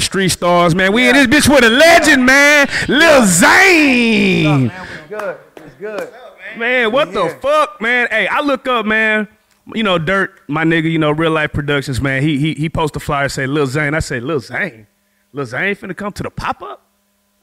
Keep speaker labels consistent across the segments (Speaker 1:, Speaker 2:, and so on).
Speaker 1: Street stars, man. We in this bitch with a legend, man. Lil Zane.
Speaker 2: Man, what's good? What's good?
Speaker 1: Man, what the fuck, man? Hey, I look up, man. You know, Dirt, my nigga, you know, real life productions, man. He he he post a flyer say Lil Zane. I say, Lil Zane? Lil Zane finna come to the pop-up?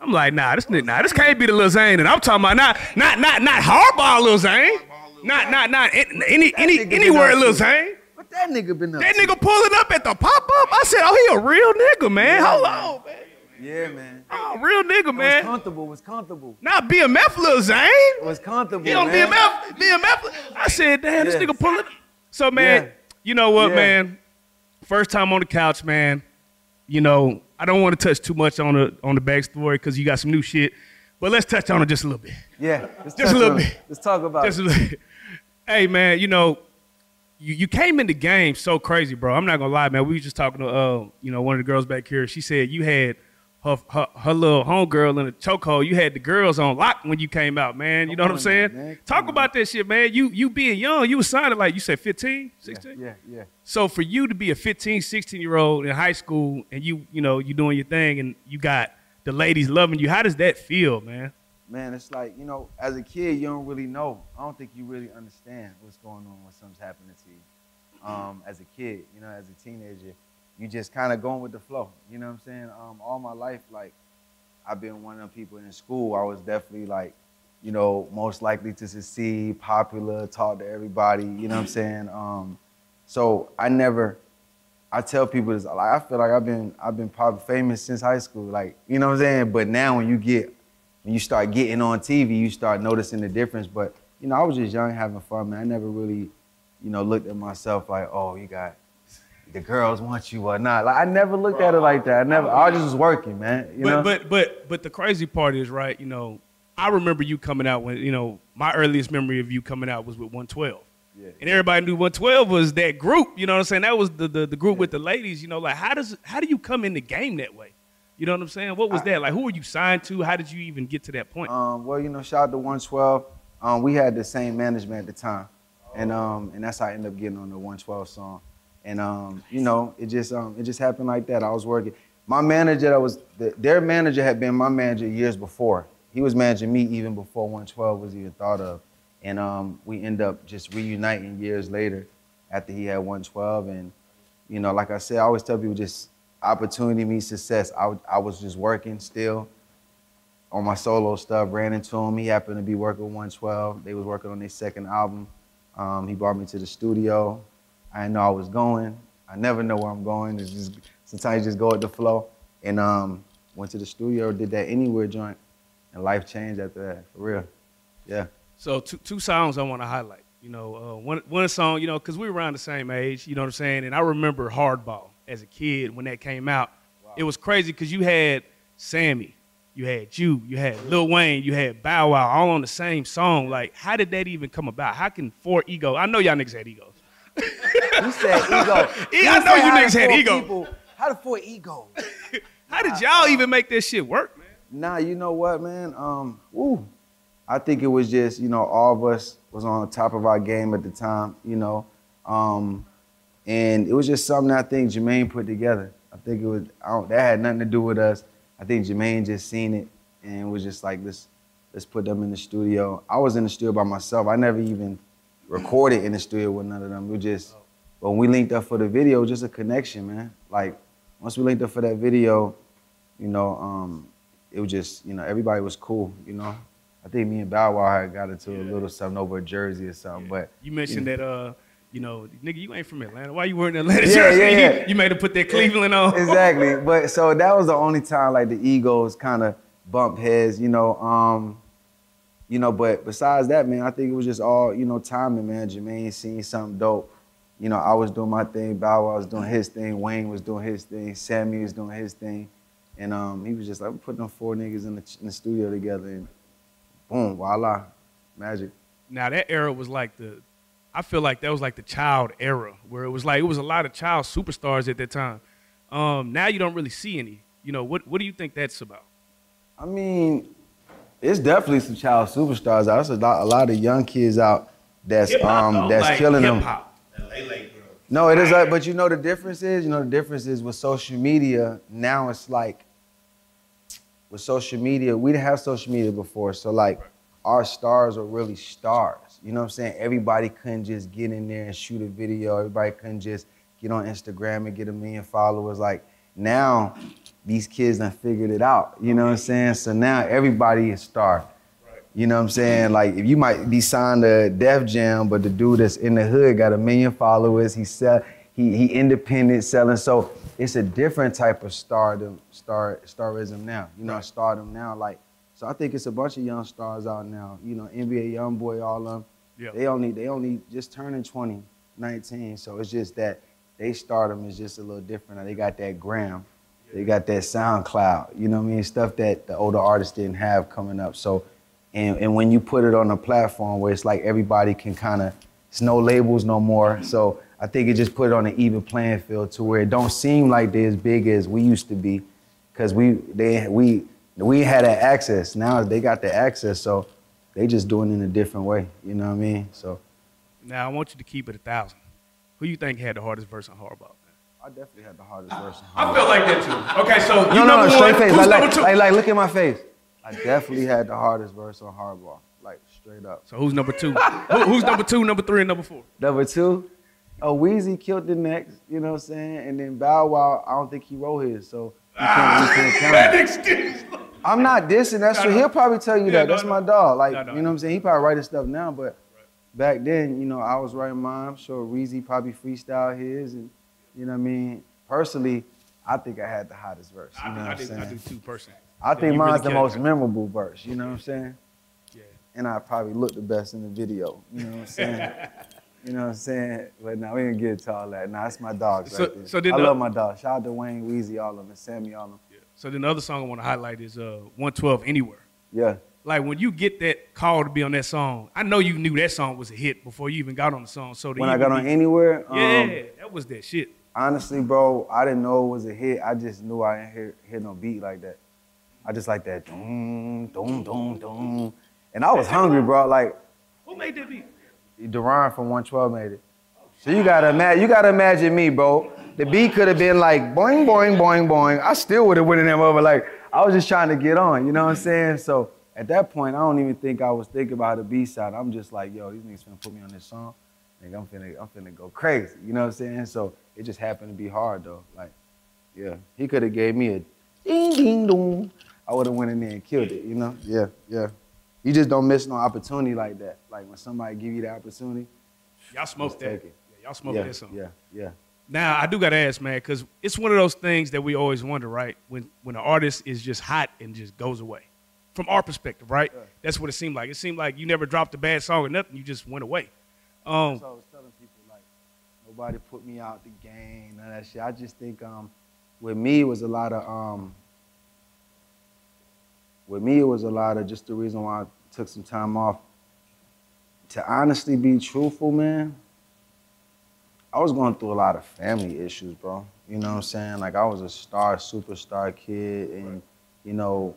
Speaker 1: I'm like, nah, this nigga, nah, this can't be the Lil Zane. And I'm talking about not not not not hardball Lil Zane. Not not not any any any anywhere Lil? Zane.
Speaker 2: That nigga been up
Speaker 1: That
Speaker 2: to?
Speaker 1: nigga pulling up at the pop-up. I said, oh, he a real nigga, man. Hold on, man.
Speaker 2: Yeah, man.
Speaker 1: Oh, real nigga,
Speaker 2: It was comfortable. Was comfortable.
Speaker 1: Not BMF Lil Zane.
Speaker 2: It was comfortable.
Speaker 1: He on
Speaker 2: man.
Speaker 1: BMF, BMF. I said, damn, this nigga pulling. So, man,
Speaker 2: Yeah.
Speaker 1: you know what,
Speaker 2: Yeah.
Speaker 1: man? First time on the couch, man. You know, I don't want to touch too much on the on the backstory because you got some new shit. But let's touch on it just a little bit.
Speaker 2: Yeah. Let's
Speaker 1: Just a little bit.
Speaker 2: Let's talk about
Speaker 1: Just a
Speaker 2: it.
Speaker 1: little bit. Hey, man, you know, you, you came in the game so crazy, bro. I'm not gonna lie, man. We was just talking to uh, you know, one of the girls back here. She said you had her her, her little homegirl in a chokehold. You had the girls on lock when you came out, man. You know what I'm saying?
Speaker 2: man.
Speaker 1: Talk
Speaker 2: on.
Speaker 1: about that shit, man. You you being young, you was signed like you said 15, 16?
Speaker 2: Yeah, yeah.
Speaker 1: So for you to be a 15, 16 year old in high school and you, you know, you doing your thing and you got the ladies loving you, how does that feel, man?
Speaker 2: Man, it's like, you know, as a kid, you don't really know. I don't think you really understand what's going on when something's happening to you. Um, as a kid, you know, as a teenager, you just kind of going with the flow. You know what I'm saying? Um, all my life, like, I've been one of them people in school. I was definitely like, you know, most likely to succeed, popular, talk to everybody. You know what I'm saying? Um, so I never, I tell people this. Like I feel like I've been, I've been pop famous since high school. Like you know what I'm saying? But now when you get, when you start getting on TV, you start noticing the difference. But you know, I was just young, having fun, man. I never really, you know, looked at myself like, oh, you got. The girls want you or not. Like I never looked at it like that. I never. I just was working, man. You know.
Speaker 1: but but but but the crazy part is right. You know, I remember you coming out when you know my earliest memory of you coming out was with 112.
Speaker 2: Yeah.
Speaker 1: And everybody knew 112 was that group. You know what I'm saying? That was the the, the group with the ladies. You know, like how does how do you come in the game that way? You know what I'm saying? What was
Speaker 2: I-
Speaker 1: that like? Who were you signed to? How did you even get to that point?
Speaker 2: Um, well, you know, shout out to 112. Um, we had the same management at the time, and um, and that's how I ended up getting on the 112 song. And um, you know, it just um, it just happened like that. I was working. My manager, that was the, their manager, had been my manager years before. He was managing me even before 112 was even thought of. And um, we end up just reuniting years later after he had 112. And you know, like I said, I always tell people just opportunity meets success. I, I was just working still on my solo stuff, ran into him. He happened to be working with 112. They was working on their second album. Um, he brought me to the studio. I didn't know I was going. I never know where I'm going. It's just sometimes you just go with the flow. And um, went to the studio, did that anywhere joint, and life changed after that, for real. Yeah.
Speaker 1: So two two songs I want to highlight. You know, uh, one one song, you know, because we were around the same age. You know what I'm saying? And I remember Hardball as a kid when that came out. It was crazy because you had Sammie, you had you, you had Lil Wayne, you had Bow Wow, all on the same song. Like, how did that even come about? How can four ego? I know y'all niggas had egos.
Speaker 2: He said ego. He
Speaker 1: I know you niggas had ego.
Speaker 2: People, how the four egos?
Speaker 1: How did y'all even make this shit work, man?
Speaker 2: Nah, you know what, man? Um, woo. I think it was just, you know, all of us was on top of our game at the time, you know. Um, and it was just something I think Jermaine put together. I think it was, I don't, that had nothing to do with us. I think Jermaine just seen it and was just like, let's, let's put them in the studio. I was in the studio by myself. I never even recorded in the studio with none of them. We just, but when we linked up for the video, just a connection, man. Like, once we linked up for that video, you know, um, it was just, you know, everybody was cool, you know. I think me and Bow Wow had got into a little something over a jersey or something, but
Speaker 1: You mentioned that, uh, you know, nigga, you ain't from Atlanta. Why you wearing Atlanta
Speaker 2: Yeah,
Speaker 1: jersey?
Speaker 2: yeah, yeah.
Speaker 1: You, you made her put that Cleveland on.
Speaker 2: exactly. But so that was the only time like the egos kind of bumped heads, you know. Um, you know, but besides that, man, I think it was just all, you know, timing, man. Jermaine seen something dope. You know, I was doing my thing, Bow Wow was doing his thing, Wayne was doing his thing, Sammie was doing his thing. And um, he was just like, put them four niggas in the, in the studio together and boom, voila, magic.
Speaker 1: Now that era was like the, I feel like that was like the child era where it was like it was a lot of child superstars at that time. Um, now you don't really see any. You know what? What do you think that's about?
Speaker 2: I mean, it's definitely some child superstars out. There's a lot, a lot of young kids out that's um
Speaker 1: though,
Speaker 2: that's
Speaker 1: like
Speaker 2: killing them.
Speaker 1: hip-hop.
Speaker 3: That Lele girl
Speaker 2: No, it is like, but you know the difference is, you know the difference is with social media. Now it's like with social media, we didn't have social media before, so like our stars are really stars. You know what I'm saying? Everybody couldn't just get in there and shoot a video. Everybody couldn't just get on Instagram and get a million followers. Like now, these kids done figured it out. You know what I'm saying? So now everybody is star. You know what I'm saying? Like if you might be signed to Def Jam, but the dude that's in the hood got a million followers. He sell he he independent selling. So it's a different type of stardom, star starism now. You know, stardom now. Like so, I think it's a bunch of young stars out now. You know, NBA young boy, all of them.
Speaker 1: Yeah.
Speaker 2: They only they only just turning 20, 19. So it's just that they stardom is just a little different. They got that gram. They got that SoundCloud, you know what I mean? Stuff that the older artists didn't have coming up. So, and, and when you put it on a platform where it's like everybody can kind of, it's no labels no more. So I think it just put it on an even playing field to where it don't seem like they're as big as we used to be, because we they we we had that access. Now they got the access, so they just doing it in a different way. You know what I mean? So
Speaker 1: Now I want you to keep it a thousand. Who you think had the hardest verse on Hardball?
Speaker 2: I definitely had the hardest verse. On Hardball.
Speaker 1: I felt like that too. Okay, so you
Speaker 2: No, no,
Speaker 1: number
Speaker 2: no, straight
Speaker 1: one.
Speaker 2: face.
Speaker 1: Who's
Speaker 2: Like,
Speaker 1: number
Speaker 2: like,
Speaker 1: two?
Speaker 2: like, like, look at my face. I definitely had the hardest verse on Hardball. Like, straight up.
Speaker 1: so who's number two? Who, who's number two, number three, and number four?
Speaker 2: Number two, oh, Weezy killed the next, you know what I'm saying? And then Bow Wow, I don't think he wrote his, so we can't, we can't ah, count
Speaker 1: Bad
Speaker 2: it.
Speaker 1: excuse.
Speaker 2: I'm not dissing, that's true. He'll probably tell you
Speaker 1: Yeah,
Speaker 2: that.
Speaker 1: no,
Speaker 2: That's
Speaker 1: no.
Speaker 2: my dog. Like,
Speaker 1: No,
Speaker 2: you know what I'm saying? He probably writing stuff now, but back then, you know, I was writing mine. I'm sure Weezy probably freestyle his, and you know what I mean? Personally, I think I had the hottest verse. You
Speaker 1: I,
Speaker 2: know
Speaker 1: do,
Speaker 2: what
Speaker 1: I,
Speaker 2: I'm saying?
Speaker 1: I do two personally.
Speaker 2: I
Speaker 1: Yeah,
Speaker 2: think mine's
Speaker 1: really
Speaker 2: the most memorable verse, you know what I'm saying?
Speaker 1: Yeah.
Speaker 2: And I probably look the best in the video, you know what I'm saying? you know what I'm saying? But now we ain't get to all that. Nah, it's my dogs
Speaker 1: So-
Speaker 2: right there.
Speaker 1: so
Speaker 2: I
Speaker 1: the-
Speaker 2: love my dogs. Shout out to Wayne, Weezy, all of them, and Sammie, all of them.
Speaker 1: So then the other song I want to highlight is uh, 112 Anywhere.
Speaker 2: Yeah.
Speaker 1: Like when you get that call to be on that song, I know you knew that song was a hit before you even got on the song. So
Speaker 2: When I got on
Speaker 1: be-
Speaker 2: Anywhere, um,
Speaker 1: yeah, that was that shit.
Speaker 2: honestly, bro, I didn't know it was a hit. I just knew I didn't hear, hear no beat like that. I just like that doom, doom, doom, doom. And I was hungry, bro. Like,
Speaker 1: Who made that beat?
Speaker 2: Daron from 112 made it. So you gotta imagine, you gotta imagine me, bro. The beat could have been like boing, boing, boing, boing. I still would have went in them over. Like I was just trying to get on, you know what I'm saying? So at that point, I don't even think I was thinking about the B side. I'm just like, yo, these niggas finna put me on this song. Nigga, I'm finna, I'm finna go crazy. You know what I'm saying? So it just happened to be hard though. Like, yeah, he could have gave me a ding, ding, dong. I would have went in there and killed it. You know? Yeah, yeah. You just don't miss no opportunity like that. Like when somebody give you the opportunity.
Speaker 1: Y'all smoked
Speaker 2: Just
Speaker 1: that.
Speaker 2: it.
Speaker 1: Yeah, y'all smoked
Speaker 2: yeah,
Speaker 1: that song.
Speaker 2: yeah, yeah.
Speaker 1: Now I do gotta ask, man, because it's one of those things that we always wonder, right? When when an artist is just hot and just goes away, from our perspective, right?
Speaker 2: Yeah.
Speaker 1: That's what it seemed like. It seemed like you never dropped a bad song or nothing. You just went away. Um,
Speaker 2: So I was telling people like nobody put me out the game, none of that shit. I just think um with me it was a lot of um with me it was a lot of just the reason why I took some time off. To honestly be truthful, man, I was going through a lot of family issues, bro. You know what I'm saying? Like I was a star, superstar kid, and you know,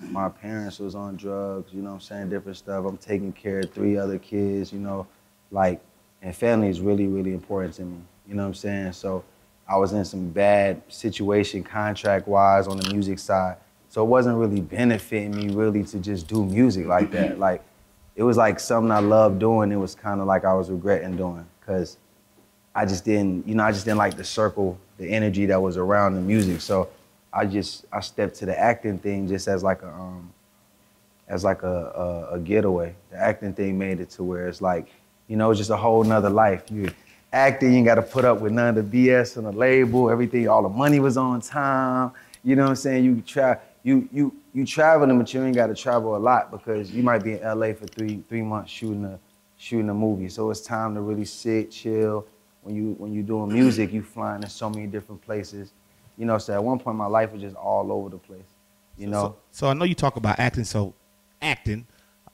Speaker 2: my parents was on drugs. You know what I'm saying? Different stuff. I'm taking care of three other kids. You know, like, and family is really, really important to me. You know what I'm saying? So I was in some bad situation contract wise on the music side. So it wasn't really benefiting me really to just do music like that. Like it was like something I loved doing. It was kind of like I was regretting doing because I just didn't, you know, I just didn't like the circle, the energy that was around the music. So I just I stepped to the acting thing just as like a um as like a, a, a getaway. The acting thing made it to where it's like, you know, it's just a whole nother life. You acting, you ain't got to put up with none of the BS on the label. Everything, all the money was on time. You know what I'm saying? You try, you you you traveling, but you ain't got to travel a lot because you might be in LA for three three months shooting a shooting a movie. So it's time to really sit, chill. When you when you doing music, you flying to so many different places. You know, so at one point my life was just all over the place. You know.
Speaker 3: So, so I know you talk about acting. So acting,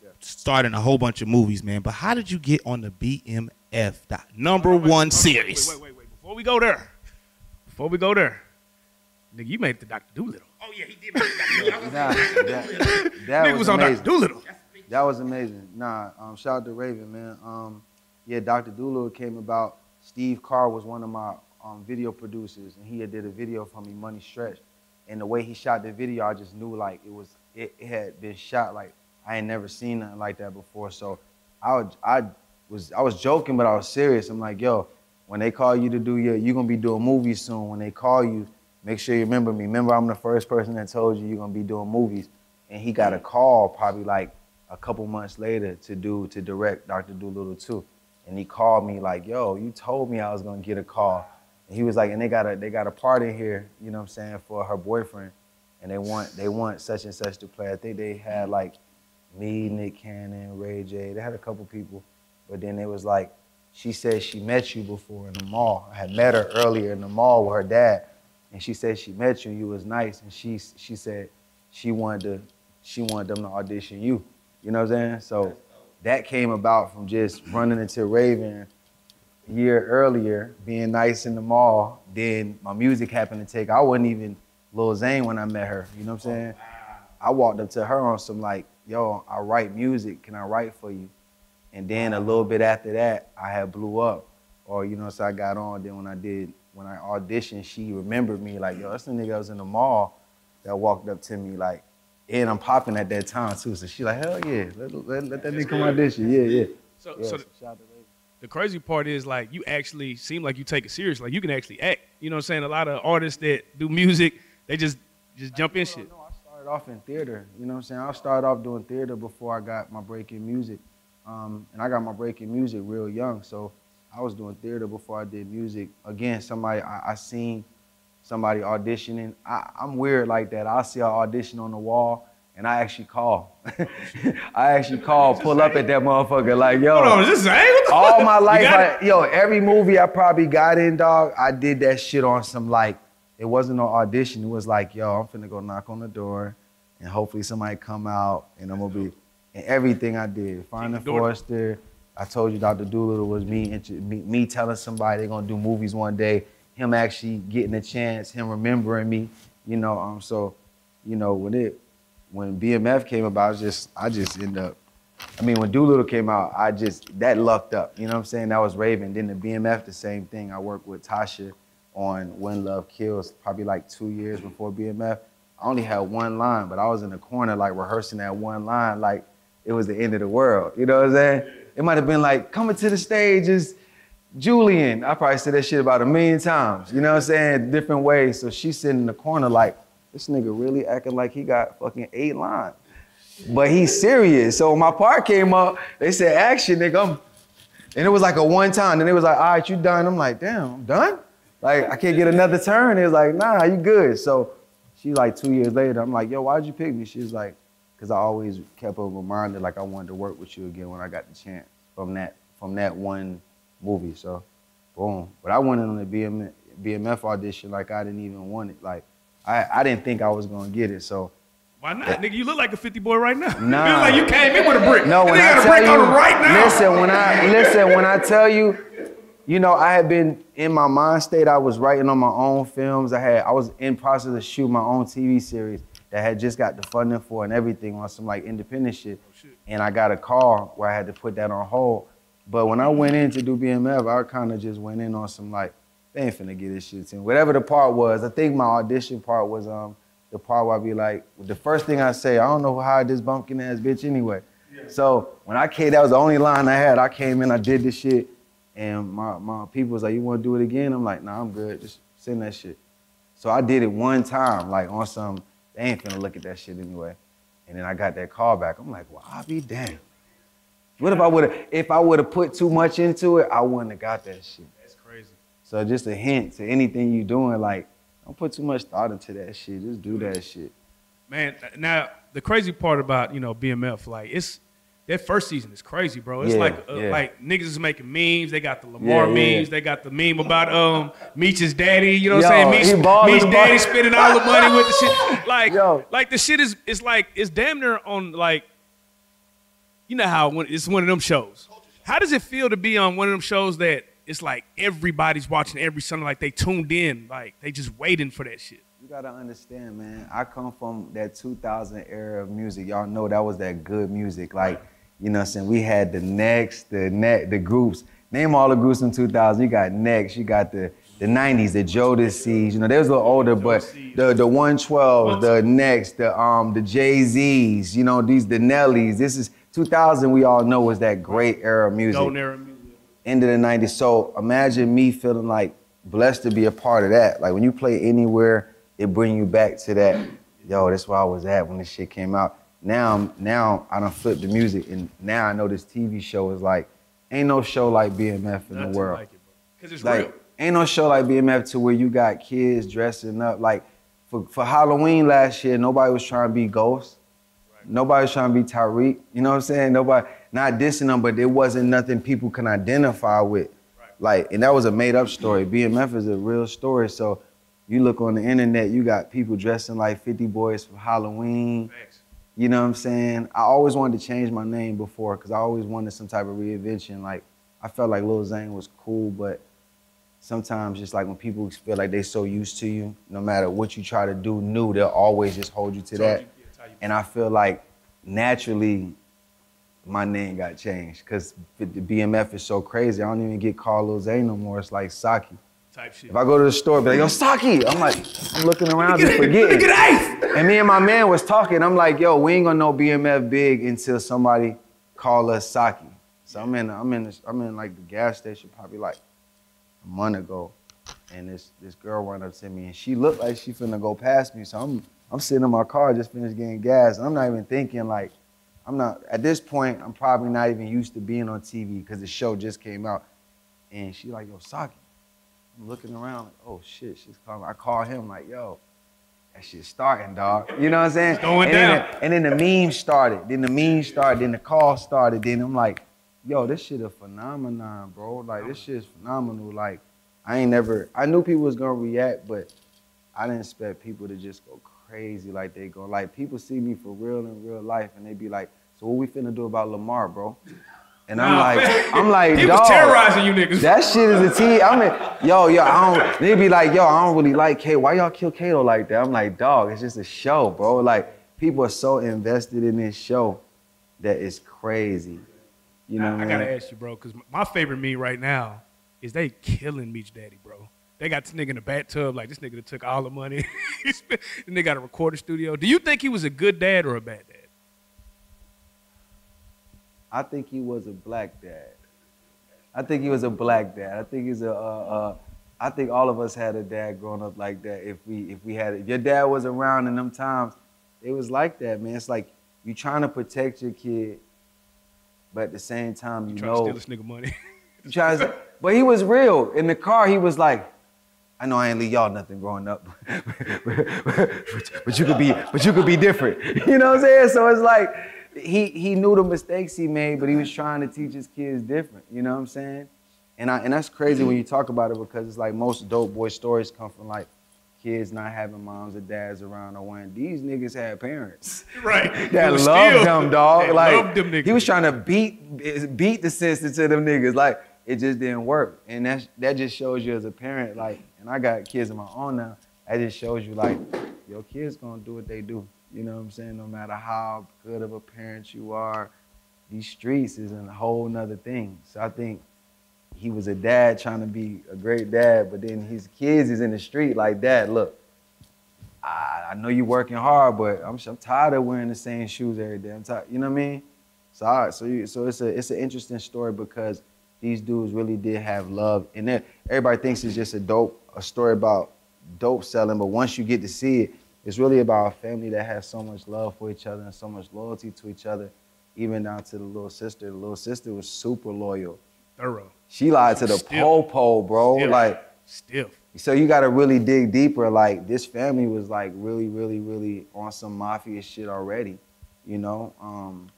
Speaker 2: Yeah.
Speaker 3: starting a whole bunch of movies, man. But how did you get on the BMF, the number one series?
Speaker 1: Wait, wait, wait, wait. Before we go there, before we go there, nigga, you made it to Dr. Dolittle.
Speaker 3: Oh yeah, he did.
Speaker 2: Nah, that, that
Speaker 1: nigga
Speaker 2: was,
Speaker 1: was on. Dr. Dolittle.
Speaker 2: That was amazing. Nah, um, shout out to Raven, man. Um, yeah, Dr. Dolittle came about Steve Carr was one of my um, video producers, and he had did a video for me, Money Stretch. And the way he shot the video, I just knew like it was it, it had been shot like I ain't never seen nothing like that before. So I would, I was I was joking, but I was serious. I'm like, yo, when they call you to do your, you're gonna be doing movies soon. When they call you, make sure you remember me. Remember, I'm the first person that told you you're gonna be doing movies. And he got a call probably like a couple months later to do to direct Dr. Dolittle 2. And he called me like, yo, you told me I was gonna get a call. And he was like, and they got a they got a party here, you know what I'm saying, for her boyfriend. And they want they want such and such to play. I think they had like me, Nick Cannon, Ray J. They had a couple people. But then it was like, she said she met you before in the mall. I had met her earlier in the mall with her dad. And she said she met you, you was nice. And she she said she wanted to she wanted them to audition you. You know what I'm saying? So that came about from just running into Raven a year earlier, being nice in the mall. Then my music happened to take. I wasn't even Lil Zane when I met her. You know what I'm oh, saying? I walked up to her on some like, yo, I write music. Can I write for you? And then a little bit after that, I had blew up. Or, you know, so I got on. Then when I did, when I auditioned, she remembered me like, yo, that's the nigga that was in the mall that walked up to me like, and I'm popping at that time too. So she like, hell yeah, let, let, let that nigga come audition. Yeah, yeah.
Speaker 1: So,
Speaker 2: yeah
Speaker 1: so
Speaker 2: out
Speaker 1: the crazy part is like you actually seem like you take it serious. Like you can actually act. You know what I'm saying? A lot of artists that do music, they just just jump in shit.
Speaker 2: No, I started off in theater. You know what I'm saying? I started off doing theater before I got my break in music. Um, and I got my break in music real young. So I was doing theater before I did music. Again, somebody, I, I seen somebody auditioning. I, I'm weird like that. I'll see an audition on the wall and I actually call. I actually call, pull up at that motherfucker like, yo.
Speaker 1: Hold on, is this Zane? What the
Speaker 2: all
Speaker 1: fuck?
Speaker 2: my life, I, yo, every movie I probably got in, dog, I did that shit on some like, it wasn't no audition. It was like, yo, I'm finna go knock on the door, and hopefully somebody come out, and I'm gonna be, and everything I did, finding
Speaker 1: the.
Speaker 2: Forrester. I told you Dr. Dolittle was me, me, me telling somebody they're gonna do movies one day, him actually getting a chance, him remembering me, you know. Um, so, you know, when it, when BMF came about, I just, I just end up I mean, when Dolittle came out, I just that lucked up. You know what I'm saying? That was Raven. Then the BMF, the same thing. I worked with Tasha on When Love Kills, probably like two years before BMF. I only had one line, but I was in the corner like rehearsing that one line like it was the end of the world. You know what I'm saying? It might have been like coming to the stage is Julian. I probably said that shit about a million times. You know what I'm saying? Different ways. So she's sitting in the corner like this nigga really acting like he got fucking eight lines but he's serious. So my part came up, they said, action, nigga. I'm, and it was like a one time. And it was like, all right, you done. I'm like, damn, I'm done? Like, I can't get another turn. It was like, nah, you good. So she like two years later, I'm like, yo, why'd you pick me? She's like, because I always kept a reminder like I wanted to work with you again when I got the chance from that from that one movie. So boom. But I went in on the BM, BMF audition like I didn't even want it. Like I, I didn't think I was gonna get it. So
Speaker 1: Why not, nigga? You look like a 50 boy right now.
Speaker 2: Nah.
Speaker 1: You look like you came in with a brick.
Speaker 2: No, when I
Speaker 1: got a
Speaker 2: tell
Speaker 1: brick
Speaker 2: you,
Speaker 1: on right now.
Speaker 2: listen, when I listen, when I tell you, you know, I had been in my mind state. I was writing on my own films. I had, I was in process of shooting my own TV series that had just got the funding for and everything on some like independent shit.
Speaker 1: Oh, shit.
Speaker 2: And I got a call where I had to put that on hold. But when I went in to do BMF, I kind of just went in on some like, they ain't finna get this shit. Whatever the part was, I think my audition part was um the part where I be like, the first thing I say, I don't know who hired this bumpkin ass bitch anyway. So when I came, that was the only line I had. I came in, I did this shit, and my, my people was like, you wanna do it again? I'm like, nah, I'm good. Just send that shit. So I did it one time, like on some, they ain't finna look at that shit anyway. And then I got that call back. I'm like, well, I'll be damned. What if I would have, if I would have put too much into it, I wouldn't have got that shit.
Speaker 1: That's crazy.
Speaker 2: So just a hint to anything you're doing, like, don't put too much thought into that shit. Just do that shit.
Speaker 1: Man, now the crazy part about you know BMF, like it's that first season is crazy, bro. It's
Speaker 2: Yeah,
Speaker 1: like uh,
Speaker 2: yeah.
Speaker 1: like niggas is making memes. They got the Lamar
Speaker 2: Yeah,
Speaker 1: memes. They got the meme about um Meech's daddy. You know what I'm saying? Meech, Meech's daddy spending all the money with the shit. Like
Speaker 2: Yo.
Speaker 1: like the shit is it's like it's damn near on like you know how it's one of them shows. How does it feel to be on one of them shows that it's like everybody's watching every Sunday, like they tuned in, like they just waiting for that shit.
Speaker 2: You gotta understand, man. I come from that 2000 era of music. Y'all know that was that good music. Like You know what I'm saying? We had the next, the net, the groups. Name all the groups in 2000. You got Next, you got the the 90s, the Jodeci's. You know, they was a little older, but the the 112, the Next, the um the Jay Z's. You know, these the Nellies. This is 2000. We all know was that great era of music
Speaker 1: Golden era music.
Speaker 2: end of the 90s. So imagine me feeling like blessed to be a part of that. Like when you play anywhere, it bring you back to that. Yo, that's where I was at when this shit came out. Now, now I don't flip the music, and now I know this TV show is like, ain't no show like BMF in
Speaker 1: Nothing
Speaker 2: the world.
Speaker 1: like it, it's
Speaker 2: Like,
Speaker 1: real.
Speaker 2: ain't no show like BMF to where you got kids dressing up. Like for, for Halloween last year, nobody was trying to be Ghost. Nobody was trying to be Tyreek. You know what I'm saying? Nobody, not dissing them, but there wasn't nothing people can identify with. Like, and that was a made up story. BMF is a real story. So you look on the internet, you got people dressing like 50 boys for Halloween.
Speaker 1: Facts.
Speaker 2: You know what I'm saying? I always wanted to change my name before because I always wanted some type of reinvention. Like I felt like Lil Zane was cool, but sometimes just like when people feel like they're so used to you, no matter what you try to do new, they'll always just hold you to that.
Speaker 1: You, yeah, it's how you-
Speaker 2: And I feel like naturally my name got changed because the BMF is so crazy. I don't even get called Lil Zane no more. It's like Saki.
Speaker 1: type shit.
Speaker 2: If I go to the store, be like, yo, Saki. I'm like, I'm looking around just forgetting.
Speaker 1: Look at.
Speaker 2: And me and my man was talking. I'm like, yo, we ain't gonna know BMF big until somebody call us Saki. So I'm in, I'm in, this, I'm in like the gas station probably like a month ago, and this this girl ran up to me and she looked like she finna go past me. So I'm I'm sitting in my car, just finished getting gas, and I'm not even thinking like, I'm not at this point. I'm probably not even used to being on TV because the show just came out, and she like, yo, Saki. I'm looking around like, oh shit, she's calling. I call him like, yo, that shit's starting, dog. You know what I'm saying?
Speaker 1: going
Speaker 2: and then
Speaker 1: down.
Speaker 2: the- and then the meme started. Then the meme started. Then the call started. Then I'm like, yo, this shit a phenomenon, bro. Like this shit's phenomenal. Like I ain't never. I knew people was gonna react, but I didn't expect people to just go crazy like they go. Like people see me for real in real life, and they be like, so what we finna do about Lamar, bro? And I'm
Speaker 1: Nah,
Speaker 2: like,
Speaker 1: man.
Speaker 2: I'm like,
Speaker 1: He was
Speaker 2: dog.
Speaker 1: terrorizing you niggas.
Speaker 2: That shit is a T. I mean, yo, yo, I don't. They be like, yo, I don't really like Kato. Why y'all kill Kato like that? I'm like, dog, it's just a show, bro. Like people are so invested in this show that it's crazy. You know
Speaker 1: I, I gotta ask you, bro, because my favorite meme right now is they killing Meech Daddy, bro. They got this nigga in the bathtub, like this nigga that took all the money. And they got a recording studio. Do you think he was a good dad or a bad dad?
Speaker 2: I think he was a black dad. I think he was a black dad. I think he's a. Uh, uh, I think all of us had a dad growing up like that. If we if we had if your dad was around in them times, it was like that, man. It's like you trying to protect your kid, but at the same time you,
Speaker 1: Trying
Speaker 2: know
Speaker 1: to steal this nigga money.
Speaker 2: you trying to, but he was real. In the car, he was like, I know I ain't leave y'all nothing growing up, but you could be, but you could be different. You know what I'm saying? So it's like he he knew the mistakes he made, but he was trying to teach his kids different. You know what I'm saying? And I and that's crazy when you talk about it because it's like most dope boy stories come from like kids not having moms or dads around or when these niggas had parents
Speaker 1: right.
Speaker 2: that loved
Speaker 1: still-
Speaker 2: them, dog.
Speaker 1: They
Speaker 2: like
Speaker 1: loved them niggas.
Speaker 2: he was trying to beat beat the sense into them niggas. Like it just didn't work, and that that just shows you as a parent. Like, I got kids of my own now. That just shows you like your kids gonna do what they do. You know what I'm saying? No matter how good of a parent you are, these streets is a whole nother thing. So I think he was a dad trying to be a great dad, but then his kids is in the street like, Dad, look, I, I know you're working hard, but I'm, I'm tired of wearing the same shoes every day. I'm tired, you know what I mean? So, so, you, so it's a it's an interesting story because these dudes really did have love, and then everybody thinks it's just a dope a story about dope selling, but once you get to see it, it's really about a family that has so much love for each other and so much loyalty to each other, even down to the little sister. The little sister was super loyal.
Speaker 1: thorough.
Speaker 2: She lied to the po-po, bro.
Speaker 1: Stiff.
Speaker 2: Like,
Speaker 1: Stiff.
Speaker 2: so you got to really dig deeper. Like this family was like really, really, really on some mafia shit already. You know, um,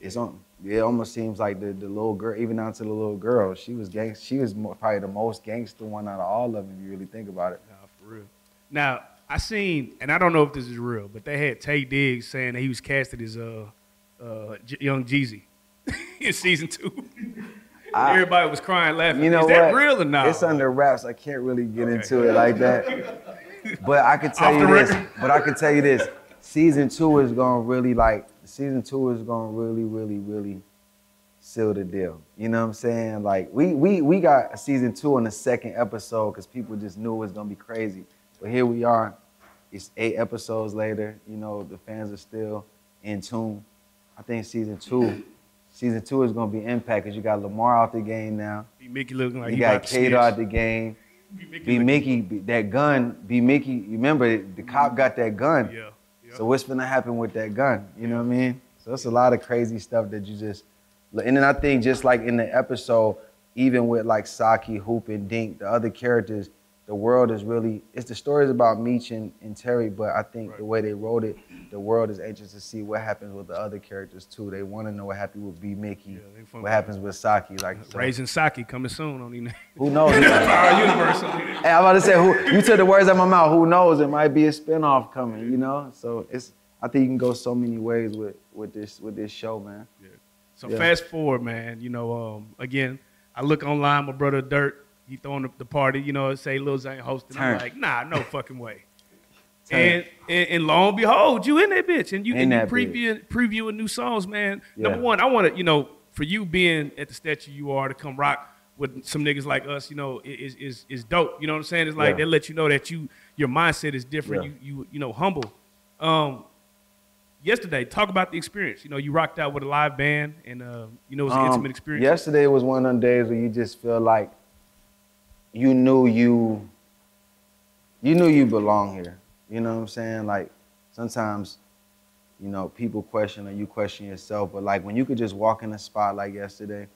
Speaker 2: it's on. It almost seems like the, the little girl, even down to the little girl, she was gang. She was probably the most gangster one out of all of them. If you really think about it.
Speaker 1: Nah, for real. Now, I seen, and I don't know if this is real, but they had Taye Diggs saying that he was casted as uh, uh, J- Young Jeezy in season two.
Speaker 2: I-
Speaker 1: Everybody was crying, laughing.
Speaker 2: You know
Speaker 1: is that
Speaker 2: what?
Speaker 1: real or not?
Speaker 2: It's under wraps. I can't really get
Speaker 1: Okay.
Speaker 2: into it like that. But I can tell
Speaker 1: Off
Speaker 2: you this.
Speaker 1: record.
Speaker 2: But I can tell you this. Season two is gonna really like season two is gonna really, really, really seal the deal. You know what I'm saying? Like we we we got a season two on the second episode because people just knew it was gonna be crazy. But here we are. It's eight episodes later. You know the fans are still in tune. I think season two, season two is gonna be impact because you got Lamar out the game now.
Speaker 1: B Mickey looking like
Speaker 2: You
Speaker 1: he
Speaker 2: got Kato out the game.
Speaker 1: B Mickey
Speaker 2: B
Speaker 1: looking-
Speaker 2: Mickey, that gun. B Mickey. Remember the cop got that gun.
Speaker 1: Yeah.
Speaker 2: So what's gonna happen with that gun? You know what I mean? So it's a lot of crazy stuff that you just. And then I think just like in the episode, even with like Saki, Hoop, and Dink, the other characters, the world is really. It's the stories about Meech and, and Terry, but I think the way they wrote it, the world is anxious to see what happens with the other characters too. They want to know what happened with B Mickey,
Speaker 1: Yeah,
Speaker 2: what happens with Saki. Like so,
Speaker 1: Raising Saki coming soon on these.
Speaker 2: who knows?
Speaker 1: Universe.
Speaker 2: Hey, I'm about to say, who, you took the words out of my mouth. Who knows? It might be a spinoff coming, you know? So it's, I think you can go so many ways with, with this with this show, man. Yeah.
Speaker 1: So
Speaker 2: Yeah.
Speaker 1: fast forward, man. You know, um, again, I look online. My brother Dirt, he throwing the, the party. You know, say Lil Zane hosting. I'm like, nah, no fucking way.
Speaker 2: Turn.
Speaker 1: And, and and lo and behold, you in that bitch, and you
Speaker 2: In
Speaker 1: and you
Speaker 2: that
Speaker 1: previewing previewing new songs, man.
Speaker 2: Yeah.
Speaker 1: Number one, I want to, you know, for you being at the statue you are to come rock with some niggas like us, you know, is is is dope. You know what I'm saying? It's like
Speaker 2: Yeah.
Speaker 1: they let you know that you your mindset is different.
Speaker 2: Yeah.
Speaker 1: You you you know humble. Um, yesterday, talk about the experience. You know, you rocked out with a live band, and uh, you know, it was an
Speaker 2: Um,
Speaker 1: intimate experience.
Speaker 2: Yesterday was one of them days where you just feel like you knew you you knew you belong here. You know what I'm saying? Like sometimes, you know, people question or you question yourself, but like when you could just walk in a spot like yesterday